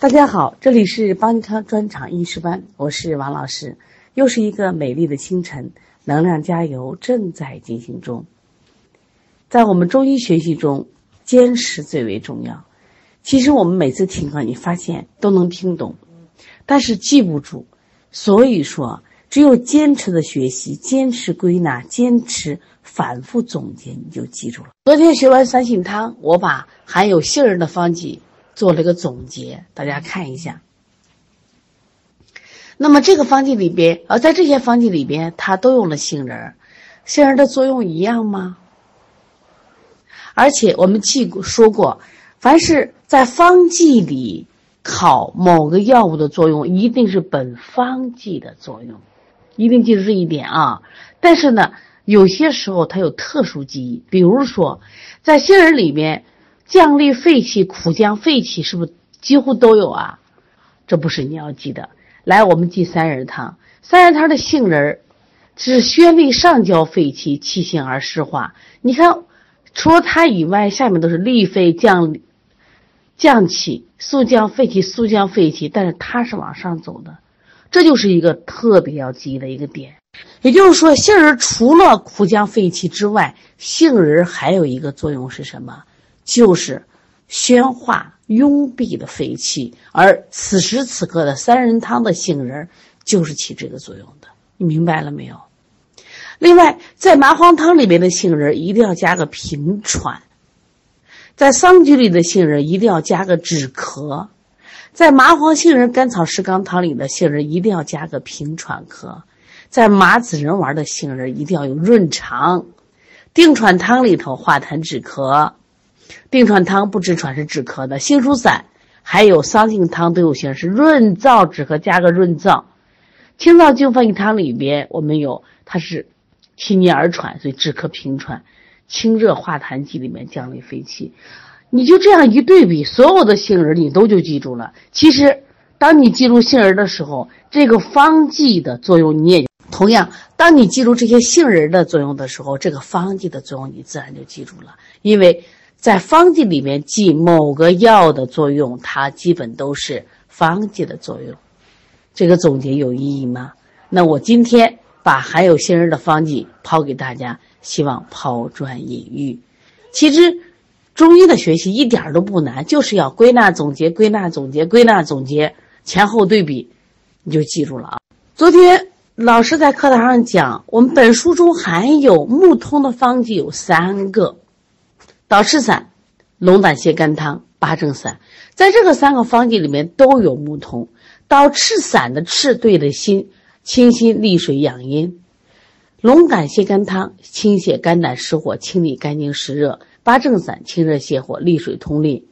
大家好，这里是邦康专场医师班，我是王老师。又是一个美丽的清晨，能量加油正在进行中。在我们中医学习中，坚持最为重要。其实我们每次听课，你发现都能听懂，但是记不住。所以说，只有坚持的学习，坚持归纳，坚持反复总结，你就记住了。昨天学完三杏汤，我把含有杏仁的方剂做了一个总结，大家看一下。那么这个方剂里边，呃，在这些方剂里边，它都用了杏仁儿，杏仁儿的作用一样吗？而且我们记说过，凡是在方剂里考某个药物的作用，一定是本方剂的作用，一定记住这一点啊。但是呢，有些时候它有特殊记忆，比如说在杏仁里边，降利肺气、苦降肺气，是不是几乎都有啊？这不是你要记的。来，我们记三仁汤。三仁汤的杏仁儿是宣利上焦肺气，气行而湿化。你看，除了它以外，下面都是利肺降降气、速降肺气、速降肺气，但是它是往上走的，这就是一个特别要记的一个点。也就是说，杏仁除了苦降肺气之外，杏仁还有一个作用是什么？就是宣化。壅闭的肺气，而此时此刻的三仁汤的杏仁就是起这个作用的，你明白了没有？另外，在麻黄汤里面的杏仁一定要加个平喘，在桑菊里的杏仁一定要加个止咳，在麻黄杏仁甘草石刚汤里的杏仁一定要加个平喘咳，在麻子仁丸的杏仁一定要有润肠，定喘汤里头化痰止咳。定喘汤不止喘是止咳的，杏舒散还有桑杏汤都有性是润燥止咳，加个润燥。清燥净肺汤里边我们有它是清逆而喘，所以止咳平喘。清热化痰剂里面降利肺气，你就这样一对比，所有的杏仁你都就记住了。其实当你记住杏仁的时候，这个方剂的作用你也同样，当你记住这些杏仁的作用的时候，这个方剂的作用你自然就记住了，因为。在方剂里面记某个药的作用，它基本都是方剂的作用。这个总结有意义吗？那我今天把含有杏仁的方剂抛给大家，希望抛砖引玉。其实中医的学习一点都不难，就是要归纳总结、归纳总结、归纳总结，前后对比，你就记住了啊。昨天老师在课堂上讲，我们本书中含有木通的方剂有三个。导赤散、龙胆泻肝汤、八正散，在这个三个方剂里面都有木通。导赤散的赤对的心，清心利水养阴；龙胆泻肝汤清泻肝胆湿火，清理肝经湿热；八正散清热泻火，利水通淋。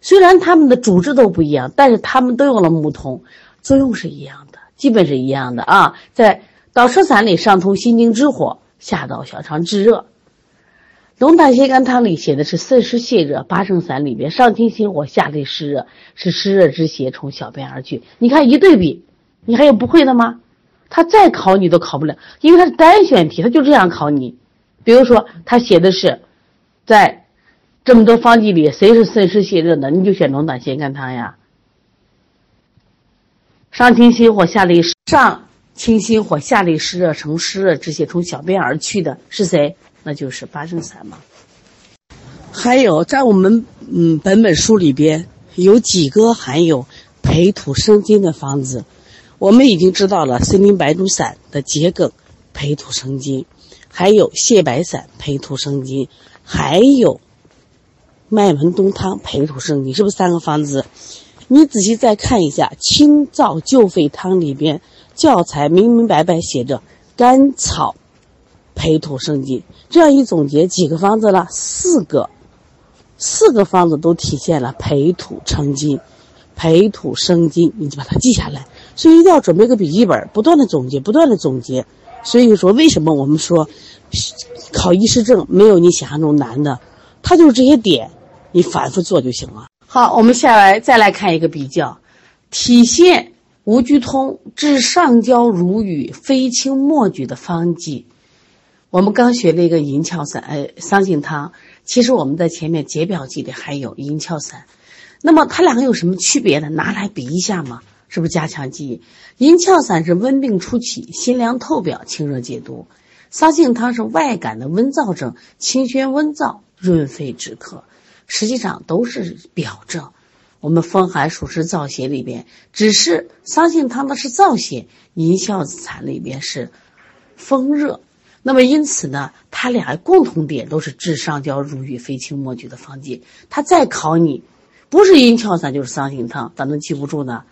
虽然它们的主治都不一样，但是它们都用了木通，作用是一样的，基本是一样的啊。在导赤散里上通心经之火，下导小肠炙热。龙胆泻肝汤里写的是渗湿泻热，八正散里边上清心火，下利湿热，是湿热之邪从小便而去。你看一对比，你还有不会的吗？他再考你都考不了，因为他是单选题，他就这样考你。比如说他写的是，在这么多方剂里，谁是渗湿泻热的，你就选龙胆泻肝汤呀。上清心火，下利上清心火，下利湿热，从湿热之邪从小便而去的是谁？那就是八正散嘛。还有在我们嗯本本书里边有几个含有培土生金的方子，我们已经知道了森林白术散的桔梗培土生金，还有泻白散培土生金，还有麦门冬汤培土生金，是不是三个方子？你仔细再看一下清燥救肺汤里边教材明明白白写着甘草。培土生金，这样一总结，几个方子了？四个，四个方子都体现了培土成金，培土生金，你就把它记下来。所以一定要准备个笔记本，不断的总结，不断的总结。所以说，为什么我们说考医师证没有你想象中难的？它就是这些点，你反复做就行了。好，我们下来再来看一个比较，体现吴鞠通治上焦如雨、飞青莫举的方剂。我们刚学了一个银翘散，呃，桑杏汤。其实我们在前面解表剂里还有银翘散。那么它两个有什么区别呢？拿来比一下嘛，是不是加强记忆？银翘散是温病初起，心凉透表，清热解毒；桑杏汤是外感的温燥症，清宣温燥，润肺止咳。实际上都是表症。我们风寒暑湿燥邪里边，只是桑杏汤的是燥邪，银翘散里边是风热。那么因此呢，它俩共同点都是治上焦如郁、肺清莫举的方剂。它再考你，不是银翘散就是桑杏汤，咋能记不住呢？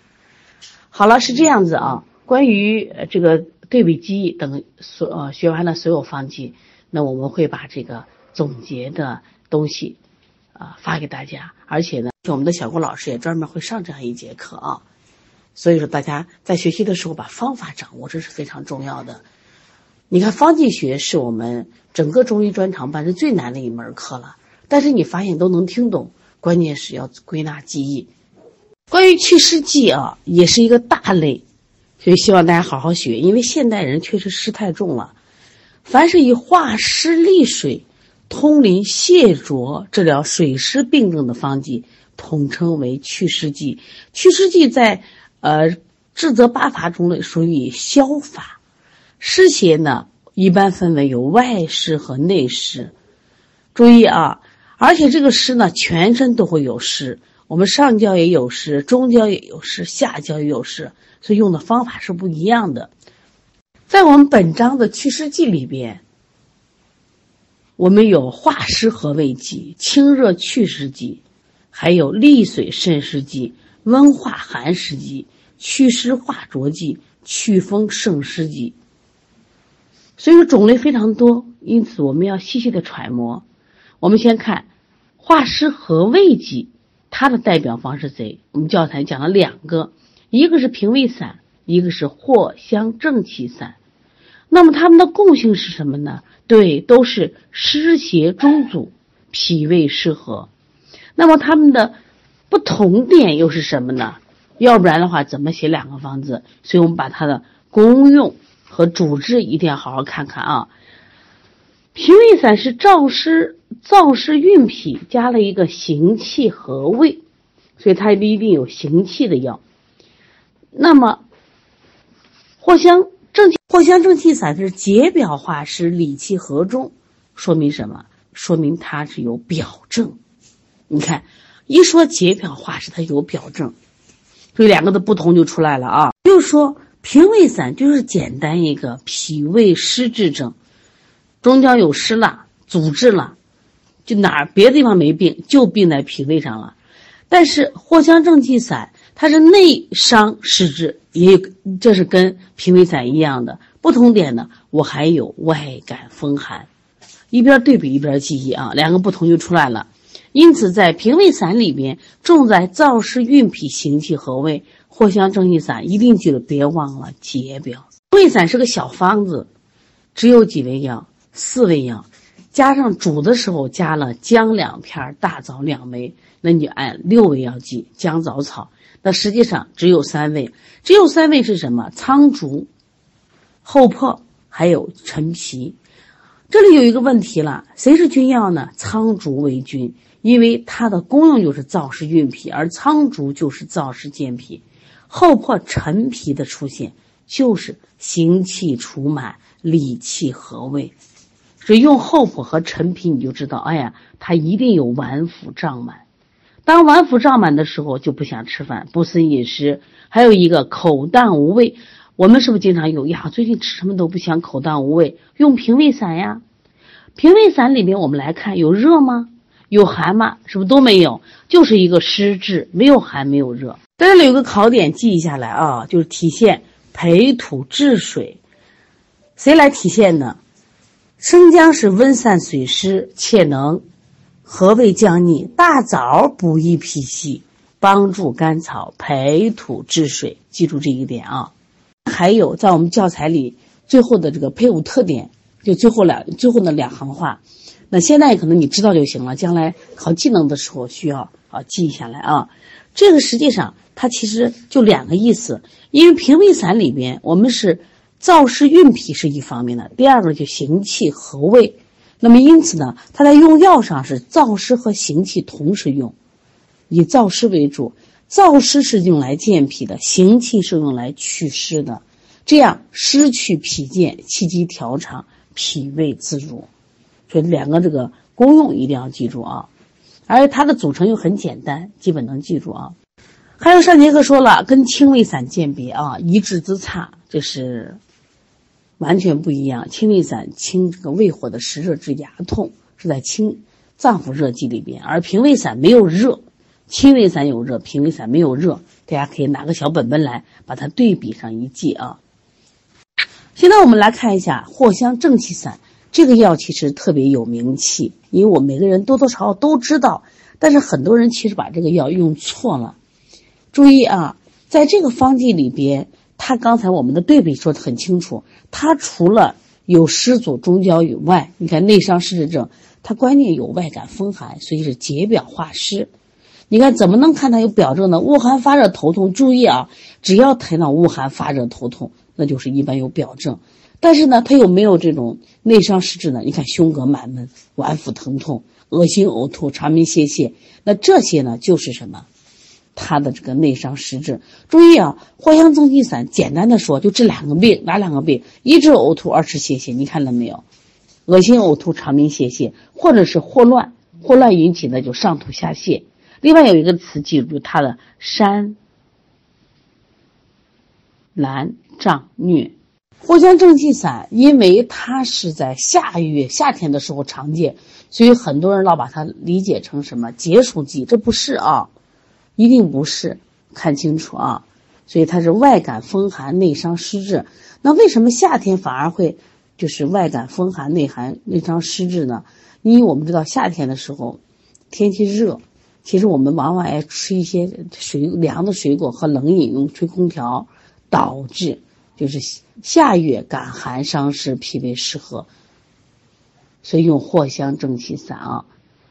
好了，是这样子啊。关于这个对比记忆等所呃学完了所有方剂，那我们会把这个总结的东西。啊，发给大家，而且呢，我们的小郭老师也专门会上这样一节课啊。所以说，大家在学习的时候把方法掌握，这是非常重要的。你看，方剂学是我们整个中医专长班是最难的一门课了，但是你发现都能听懂，关键是要归纳记忆。关于祛湿剂啊，也是一个大类，所以希望大家好好学，因为现代人确实湿太重了，凡是以化湿利水。通淋泻浊治疗水湿病症的方剂，统称为祛湿剂。祛湿剂在呃治则八法中呢，属于消法。湿邪呢，一般分为有外湿和内湿。注意啊，而且这个湿呢，全身都会有湿。我们上焦也有湿，中焦也有湿，下焦也有湿，所以用的方法是不一样的。在我们本章的祛湿剂里边。我们有化湿和胃剂、清热祛湿剂，还有利水渗湿剂、温化寒湿剂、祛湿化浊剂、祛风胜湿剂。所以说种类非常多，因此我们要细细的揣摩。我们先看化湿和胃剂，它的代表方是谁？我们教材讲了两个，一个是平胃散，一个是藿香正气散。那么它们的共性是什么呢？对，都是湿邪中阻，脾胃失和。那么它们的不同点又是什么呢？要不然的话，怎么写两个方子？所以我们把它的功用和主治一定要好好看看啊。脾胃散是燥湿燥湿运脾，加了一个行气和胃，所以它不一定有行气的药。那么藿香。正气藿香正气散是解表化湿、理气和中，说明什么？说明它是有表证。你看，一说解表化湿，它有表证，所以两个的不同就出来了啊。就是说，平胃散就是简单一个脾胃湿滞症，中焦有湿了，阻滞了，就哪儿别的地方没病，就病在脾胃上了。但是藿香正气散。它是内伤湿滞，也有，这是跟平胃散一样的不同点呢。我还有外感风寒，一边对比一边记忆啊，两个不同就出来了。因此，在平胃散里边，重在燥湿运脾、行气和胃。藿香正气散一定记得，别忘了解表。胃散是个小方子，只有几味药，四味药，加上煮的时候加了姜两片，大枣两枚，那你就按六味药记：姜、枣、草。那实际上只有三味，只有三味是什么？苍竹、厚朴还有陈皮。这里有一个问题了，谁是君药呢？苍竹为君，因为它的功用就是燥湿运脾，而苍竹就是燥湿健脾。厚朴、陈皮的出现就是行气除满、理气和胃。所以用厚朴和陈皮，你就知道，哎呀，它一定有脘腹胀满。当脘腹胀满的时候，就不想吃饭，不思饮食，还有一个口淡无味。我们是不是经常有呀？最近吃什么都不香，口淡无味。用平胃散呀，平胃散里面我们来看，有热吗？有寒吗？是不是都没有？就是一个湿滞，没有寒，没有热。在这里有个考点，记下来啊，就是体现培土治水。谁来体现呢？生姜是温散水湿，且能。和胃降逆，大枣补益脾气，帮助甘草培土治水。记住这一点啊！还有在我们教材里最后的这个配伍特点，就最后两最后的两行话。那现在可能你知道就行了，将来考技能的时候需要啊记下来啊。这个实际上它其实就两个意思，因为平胃散里边我们是燥湿运脾是一方面的，第二个就行气和胃。那么因此呢，它在用药上是燥湿和行气同时用，以燥湿为主。燥湿是用来健脾的，行气是用来祛湿的，这样湿去脾健，气机调畅，脾胃自如。所以两个这个功用一定要记住啊，而且它的组成又很简单，基本能记住啊。还有上节课说了，跟清胃散鉴别啊，一治之差，这是完全不一样。清胃散清这个胃火的实热治牙痛，是在清脏腑热剂里边，而平胃散没有热。清胃散有热，平胃散没有热，大家可以拿个小本本来把它对比上一记啊。现在我们来看一下藿香正气散这个药，其实特别有名气，因为我每个人多多少少都知道，但是很多人其实把这个药用错了。注意啊，在这个方剂里边，它刚才我们的对比说的很清楚，它除了有湿阻中焦以外，你看内伤湿热症，它关键有外感风寒，所以是解表化湿。你看怎么能看它有表症呢？恶寒发热头痛，注意啊，只要谈到恶寒发热头痛，那就是一般有表证。但是呢，它有没有这种内伤实质呢？你看胸膈满闷、脘腹疼痛、恶心呕吐、肠鸣泄泻，那这些呢就是什么？它的这个内伤实质。注意啊，藿香正气散简单的说就这两个病，哪两个病？一治呕吐，二治泄泻。你看到没有？恶心呕吐、肠鸣泄泻，或者是霍乱，霍乱引起的就上吐下泻。另外有一个词，记住它的山兰胀疟。藿香正气散，因为它是在夏月夏天的时候常见，所以很多人老把它理解成什么解暑剂，这不是啊，一定不是，看清楚啊。所以它是外感风寒、内伤湿滞。那为什么夏天反而会就是外感风寒、内寒、内伤湿滞呢？因为我们知道夏天的时候天气热。其实我们往往爱吃一些水凉的水果和冷饮，用吹空调，导致就是夏月感寒伤湿，脾胃失和。所以用藿香正气散啊，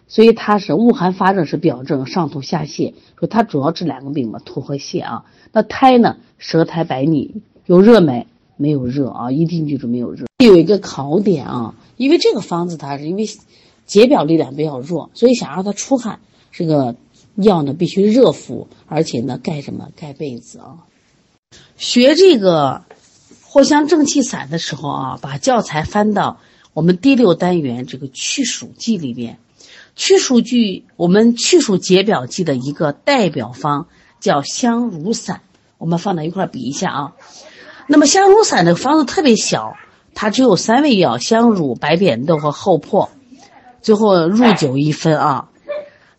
所以它是恶寒发热是表证，上吐下泻，说它主要治两个病嘛，吐和泻啊。那苔呢，舌苔白腻，有热没？没有热啊，一定记住没有热。有一个考点啊，因为这个方子它是因为解表力量比较弱，所以想让它出汗。这个药呢必须热敷，而且呢盖什么？盖被子啊。学这个藿香正气散的时候啊，把教材翻到我们第六单元这个祛暑剂里边。祛暑剂，我们祛暑解表剂的一个代表方叫香茹散，我们放在一块比一下啊。那么香茹散的方子特别小，它只有三味药：香茹、白扁豆和厚朴，最后入酒一分啊。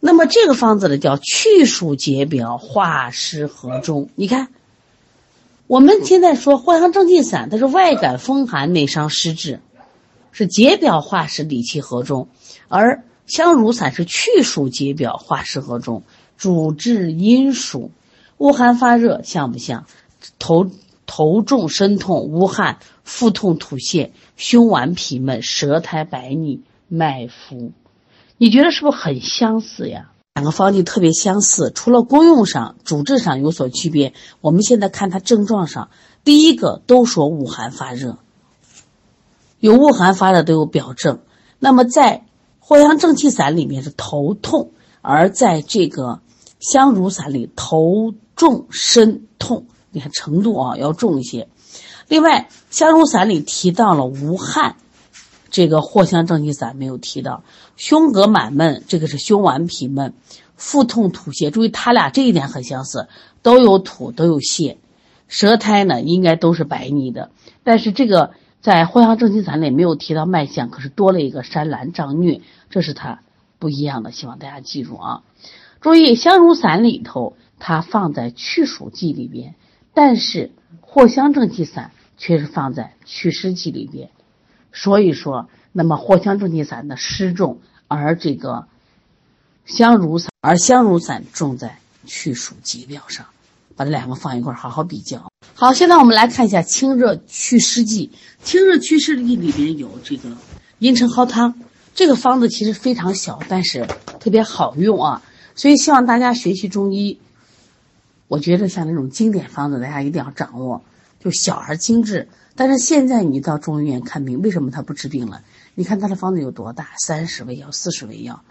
那么这个方子呢，叫祛暑解表、化湿和中。你看，我们现在说藿香正气散，它是外感风寒、内伤湿滞，是解表化湿、理气和中；而香茹散是去暑解表、化湿和中，主治阴暑、恶寒发热，像不像？头头重、身痛、无汗、腹痛、吐泻、胸脘痞闷、舌苔白腻、脉浮。你觉得是不是很相似呀？两个方剂特别相似，除了功用上、主治上有所区别。我们现在看它症状上，第一个都说恶寒发热，有恶寒发热都有表证。那么在藿香正气散里面是头痛，而在这个香茹散里头重身痛，你看程度啊要重一些。另外香茹散里提到了无汗。这个藿香正气散没有提到，胸膈满闷，这个是胸脘痞闷，腹痛吐泻。注意，他俩这一点很相似，都有吐，都有泻。舌苔呢，应该都是白腻的。但是这个在藿香正气散里没有提到脉象，可是多了一个山兰胀疟，这是它不一样的。希望大家记住啊！注意，香茹散里头它放在祛暑剂里边，但是藿香正气散却是放在祛湿剂里边。所以说，那么藿香正气散的湿重，而这个香茹散，而香茹散重在祛暑解表上，把这两个放一块儿好好比较。好，现在我们来看一下清热祛湿剂。清热祛湿剂里面有这个茵陈蒿汤，这个方子其实非常小，但是特别好用啊。所以希望大家学习中医，我觉得像那种经典方子，大家一定要掌握，就小而精致。但是现在你到中医院看病，为什么他不治病了？你看他的方子有多大，三十味药、四十味药，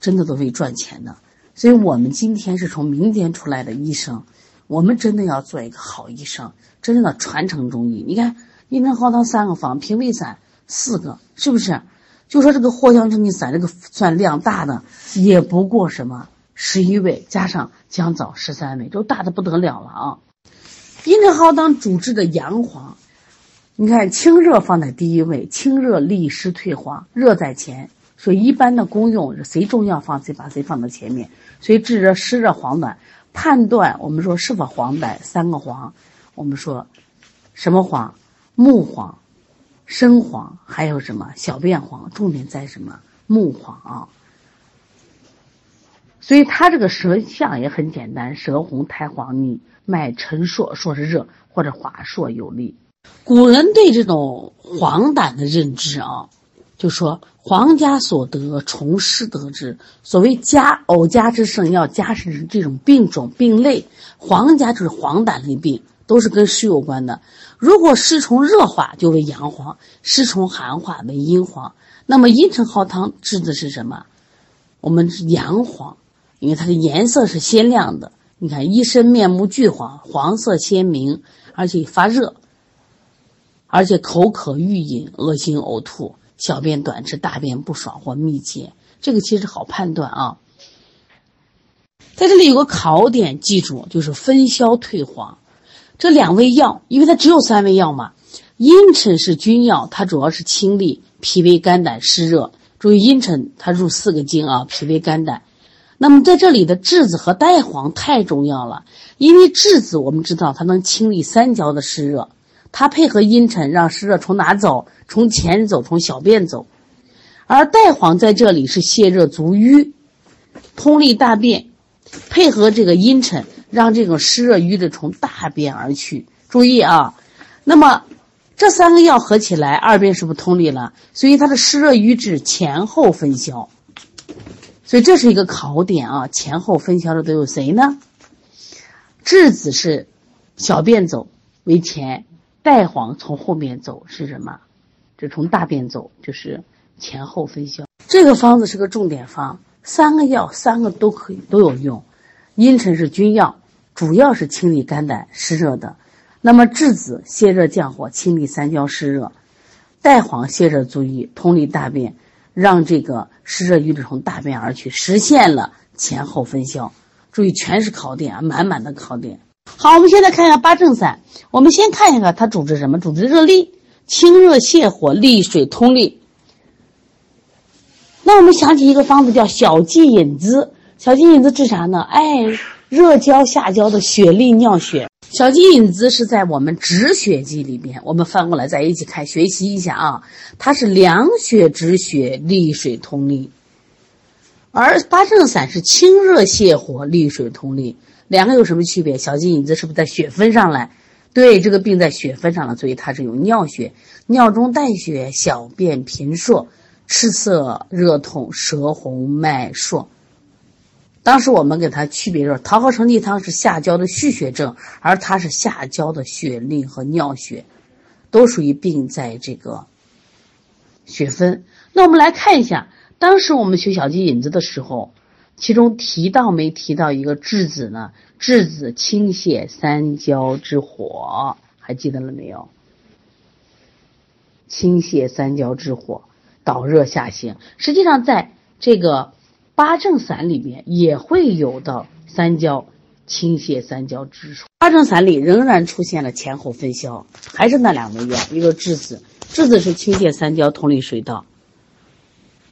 真的都为赚钱的。所以我们今天是从民间出来的医生，我们真的要做一个好医生，真正的传承中医。你看，茵陈蒿汤三个方，平胃散四个，是不是？就说这个藿香正气散，这个算量大的，也不过什么十一味，加上姜枣十三味，都大的不得了了啊！茵陈蒿汤主治的阳黄，你看清热放在第一位，清热利湿退黄，热在前，所以一般的功用是谁重要放谁把谁放到前面。所以治热湿热黄疸，判断我们说是否黄疸，三个黄，我们说什么黄？木黄。生黄还有什么小便黄？重点在什么木黄啊？所以它这个舌象也很简单，舌红苔黄腻，脉沉硕，硕是热或者滑硕有力。古人对这种黄疸的认知啊，就说皇家所得，从湿得之。所谓家偶家之盛，要家是这种病种病类，皇家就是黄疸类病。都是跟湿有关的。如果湿从热化，就为阳黄；湿从寒化为阴黄。那么茵陈蒿汤治的是什么？我们是阳黄，因为它的颜色是鲜亮的。你看，一身面目俱黄，黄色鲜明，而且发热，而且口渴欲饮，恶心呕吐，小便短赤，大便不爽或秘结。这个其实好判断啊。在这里有个考点，记住，就是分消退黄。这两味药，因为它只有三味药嘛。茵陈是君药，它主要是清利脾胃肝胆湿热。注意茵陈，它入四个经啊，脾胃肝胆。那么在这里的栀子和代黄太重要了，因为栀子我们知道它能清理三焦的湿热，它配合茵陈，让湿热从哪走？从前走，从小便走。而代黄在这里是泻热足瘀，通利大便，配合这个茵陈。让这种湿热瘀滞从大便而去。注意啊，那么这三个药合起来，二便是不是通利了？所以它的湿热瘀滞前后分消。所以这是一个考点啊，前后分消的都有谁呢？栀子是小便走为前，带黄从后面走是什么？这从大便走就是前后分消。这个方子是个重点方，三个药三个都可以都有用。茵陈是君药，主要是清理肝胆湿热的。那么栀子泻热降火，清理三焦湿热；带黄泻热足瘀，通利大便，让这个湿热瘀滞从大便而去，实现了前后分消。注意，全是考点啊，满满的考点。好，我们现在看一下八正散。我们先看一下它主治什么？主治热利，清热泻火，利水通利。那我们想起一个方子叫小蓟引子。小蓟引子治啥呢？哎，热焦下焦的血利尿血。小蓟引子是在我们止血剂里边，我们翻过来再一起看，学习一下啊。它是凉血止血，利水通利。而八正散是清热泻火，利水通利。两个有什么区别？小金引子是不是在血分上来？对，这个病在血分上了，所以它是有尿血，尿中带血，小便频数，赤色热痛，舌红脉数。当时我们给它区别说，桃核承气汤是下焦的蓄血症，而它是下焦的血淋和尿血，都属于病在这个血分。那我们来看一下，当时我们学小鸡引子的时候，其中提到没提到一个栀子呢？栀子清泻三焦之火，还记得了没有？清泻三焦之火，导热下行。实际上，在这个。八正散里面也会有的三焦清泻三焦之处。八正散里仍然出现了前后分消，还是那两味药，一个栀子，栀子是清泻三焦通利水道。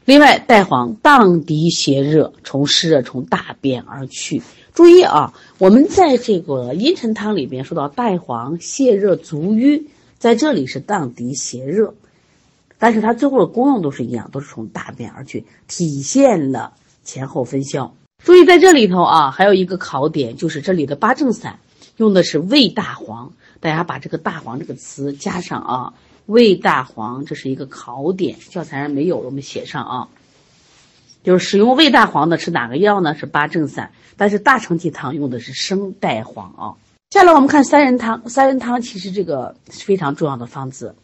另外，带黄荡涤邪热，从湿热从大便而去。注意啊，我们在这个茵陈汤里边说到带黄泻热足瘀，在这里是荡涤邪热，但是它最后的功用都是一样，都是从大便而去，体现了。前后分消，注意在这里头啊，还有一个考点，就是这里的八正散用的是味大黄，大家把这个大黄这个词加上啊，胃大黄这是一个考点，教材上没有，我们写上啊。就是使用胃大黄的是哪个药呢？是八正散，但是大承气汤用的是生代黄啊。下来我们看三仁汤，三仁汤其实这个非常重要的方子，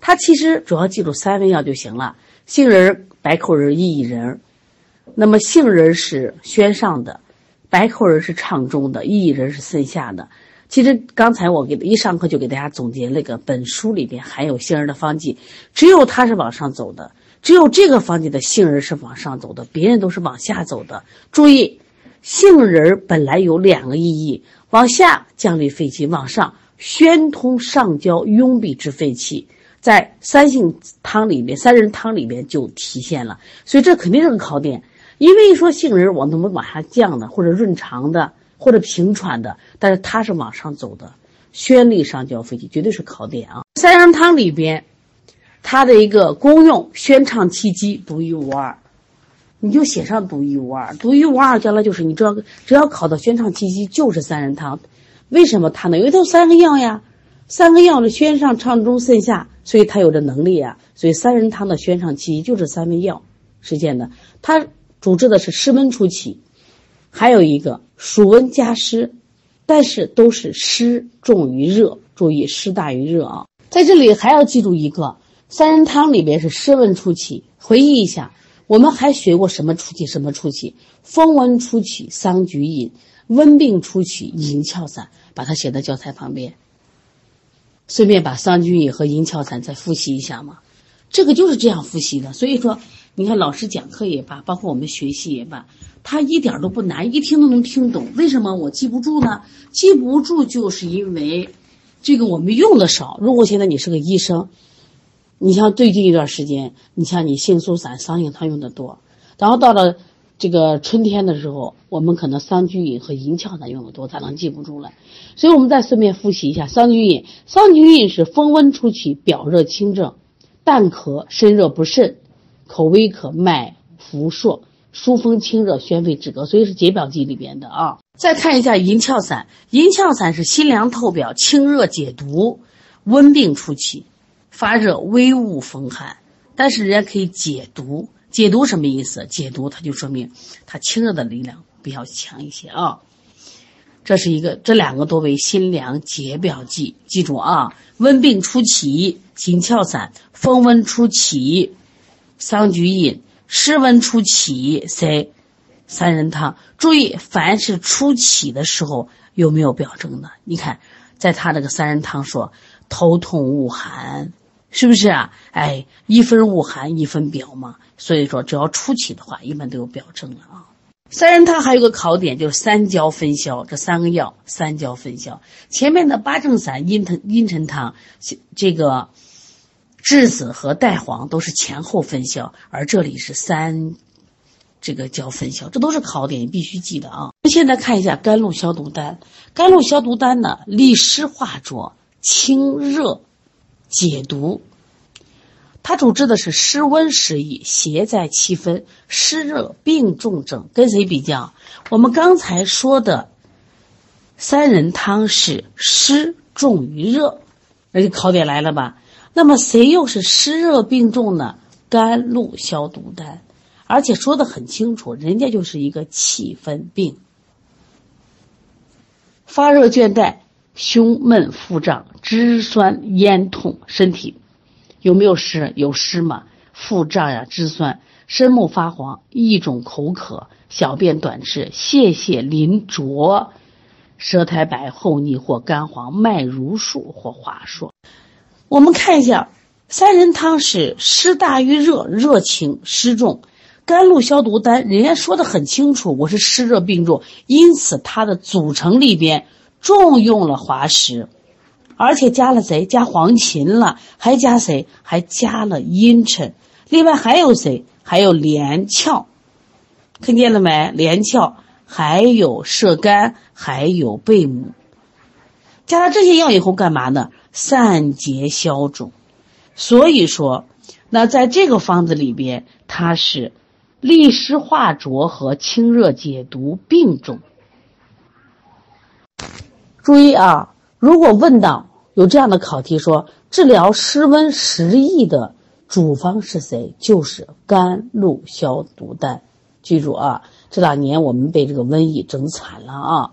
它其实主要记住三味药就行了：杏仁、白蔻仁、薏苡仁。那么杏仁是宣上的，白蔻仁是唱中的，薏仁是肾下的。其实刚才我给一上课就给大家总结那个本书里边含有杏仁的方剂，只有它是往上走的，只有这个方剂的杏仁是往上走的，别人都是往下走的。注意，杏仁本来有两个意义：往下降利肺气，往上宣通上焦壅闭之肺气。在三杏汤里面，三仁汤里面就体现了。所以这肯定是个考点，因为一说杏仁往怎么往下降的，或者润肠的。或者平喘的，但是它是往上走的，宣力上焦肺气，绝对是考点啊！三仁汤里边，它的一个功用，宣畅气机，独一无二，你就写上独一无二，独一无二，将来就是你只要只要考到宣畅气机，就是三仁汤。为什么它呢？因为它有三个药呀，三个药的宣上、畅中、渗下，所以它有这能力啊。所以三仁汤的宣畅气机就是三味药实现的，它主治的是湿温初期。还有一个暑温加湿，但是都是湿重于热，注意湿大于热啊。在这里还要记住一个，三仁汤里边是湿温初起。回忆一下，我们还学过什么初起？什么初起？风温初起桑菊饮，温病初起银翘散，把它写在教材旁边。顺便把桑菊饮和银翘散再复习一下嘛。这个就是这样复习的。所以说，你看老师讲课也罢，包括我们学习也罢。它一点都不难，一听都能听懂。为什么我记不住呢？记不住就是因为这个我们用的少。如果现在你是个医生，你像最近一段时间，你像你杏苏散、桑杏汤用的多，然后到了这个春天的时候，我们可能桑菊饮和银翘散用的多，咋能记不住了？所以我们再顺便复习一下桑菊饮。桑菊饮是风温初期，表热清症，淡咳，身热不甚，口微渴，脉浮数。疏风清热、宣肺止咳，所以是解表剂里边的啊。再看一下银翘散，银翘散是辛凉透表、清热解毒、温病初期，发热、微恶、风寒，但是人家可以解毒。解毒什么意思？解毒它就说明它清热的力量比较强一些啊。这是一个，这两个都为辛凉解表剂，记住啊。温病初期银翘散，风温初期桑菊饮。湿温初起，塞三仁汤。注意，凡是初起的时候有没有表征的？你看，在他这个三仁汤说头痛恶寒，是不是啊？哎，一分恶寒一分表嘛。所以说，只要初起的话，一般都有表征了啊。三仁汤还有个考点，就是三焦分消。这三个药，三焦分消。前面的八正散、茵陈茵陈汤，这个。栀子和带黄都是前后分消，而这里是三，这个叫分消，这都是考点，你必须记得啊。现在看一下甘露消毒丹，甘露消毒丹呢，利湿化浊、清热解毒，它主治的是湿温湿疫、邪在气分、湿热病重症。跟谁比较？我们刚才说的三人汤是湿重于热，那就考点来了吧？那么谁又是湿热病重呢？甘露消毒丹，而且说的很清楚，人家就是一个气分病，发热倦怠、胸闷腹胀、肢酸咽痛，身体有没有湿？有湿嘛？腹胀呀，肢酸，身目发黄，一种口渴，小便短赤，泄泻淋浊，舌苔白厚腻或干黄，脉如数或滑数。我们看一下，三仁汤是湿大于热，热轻湿重。甘露消毒丹，人家说的很清楚，我是湿热病重，因此它的组成里边重用了滑石，而且加了谁？加黄芩了，还加谁？还加了茵陈。另外还有谁？还有连翘，看见了没？连翘，还有射干，还有贝母。加了这些药以后干嘛呢？散结消肿，所以说，那在这个方子里边，它是利湿化浊和清热解毒并重。注意啊，如果问到有这样的考题，说治疗湿温湿疫的主方是谁？就是甘露消毒丹。记住啊，这两年我们被这个瘟疫整惨了啊，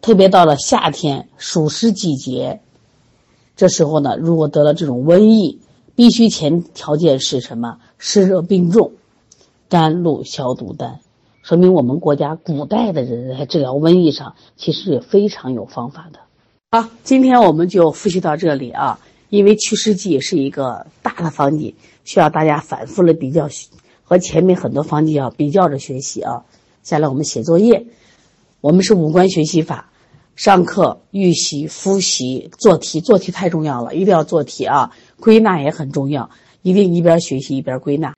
特别到了夏天暑湿季节。这时候呢，如果得了这种瘟疫，必须前条件是什么？湿热病重，甘露消毒丹，说明我们国家古代的人在治疗瘟疫上其实也非常有方法的。好，今天我们就复习到这里啊，因为祛湿剂是一个大的方剂，需要大家反复的比较，和前面很多方剂要比较着学习啊。下来我们写作业，我们是五官学习法。上课预习、复习、做题，做题太重要了，一定要做题啊！归纳也很重要，一定一边学习一边归纳。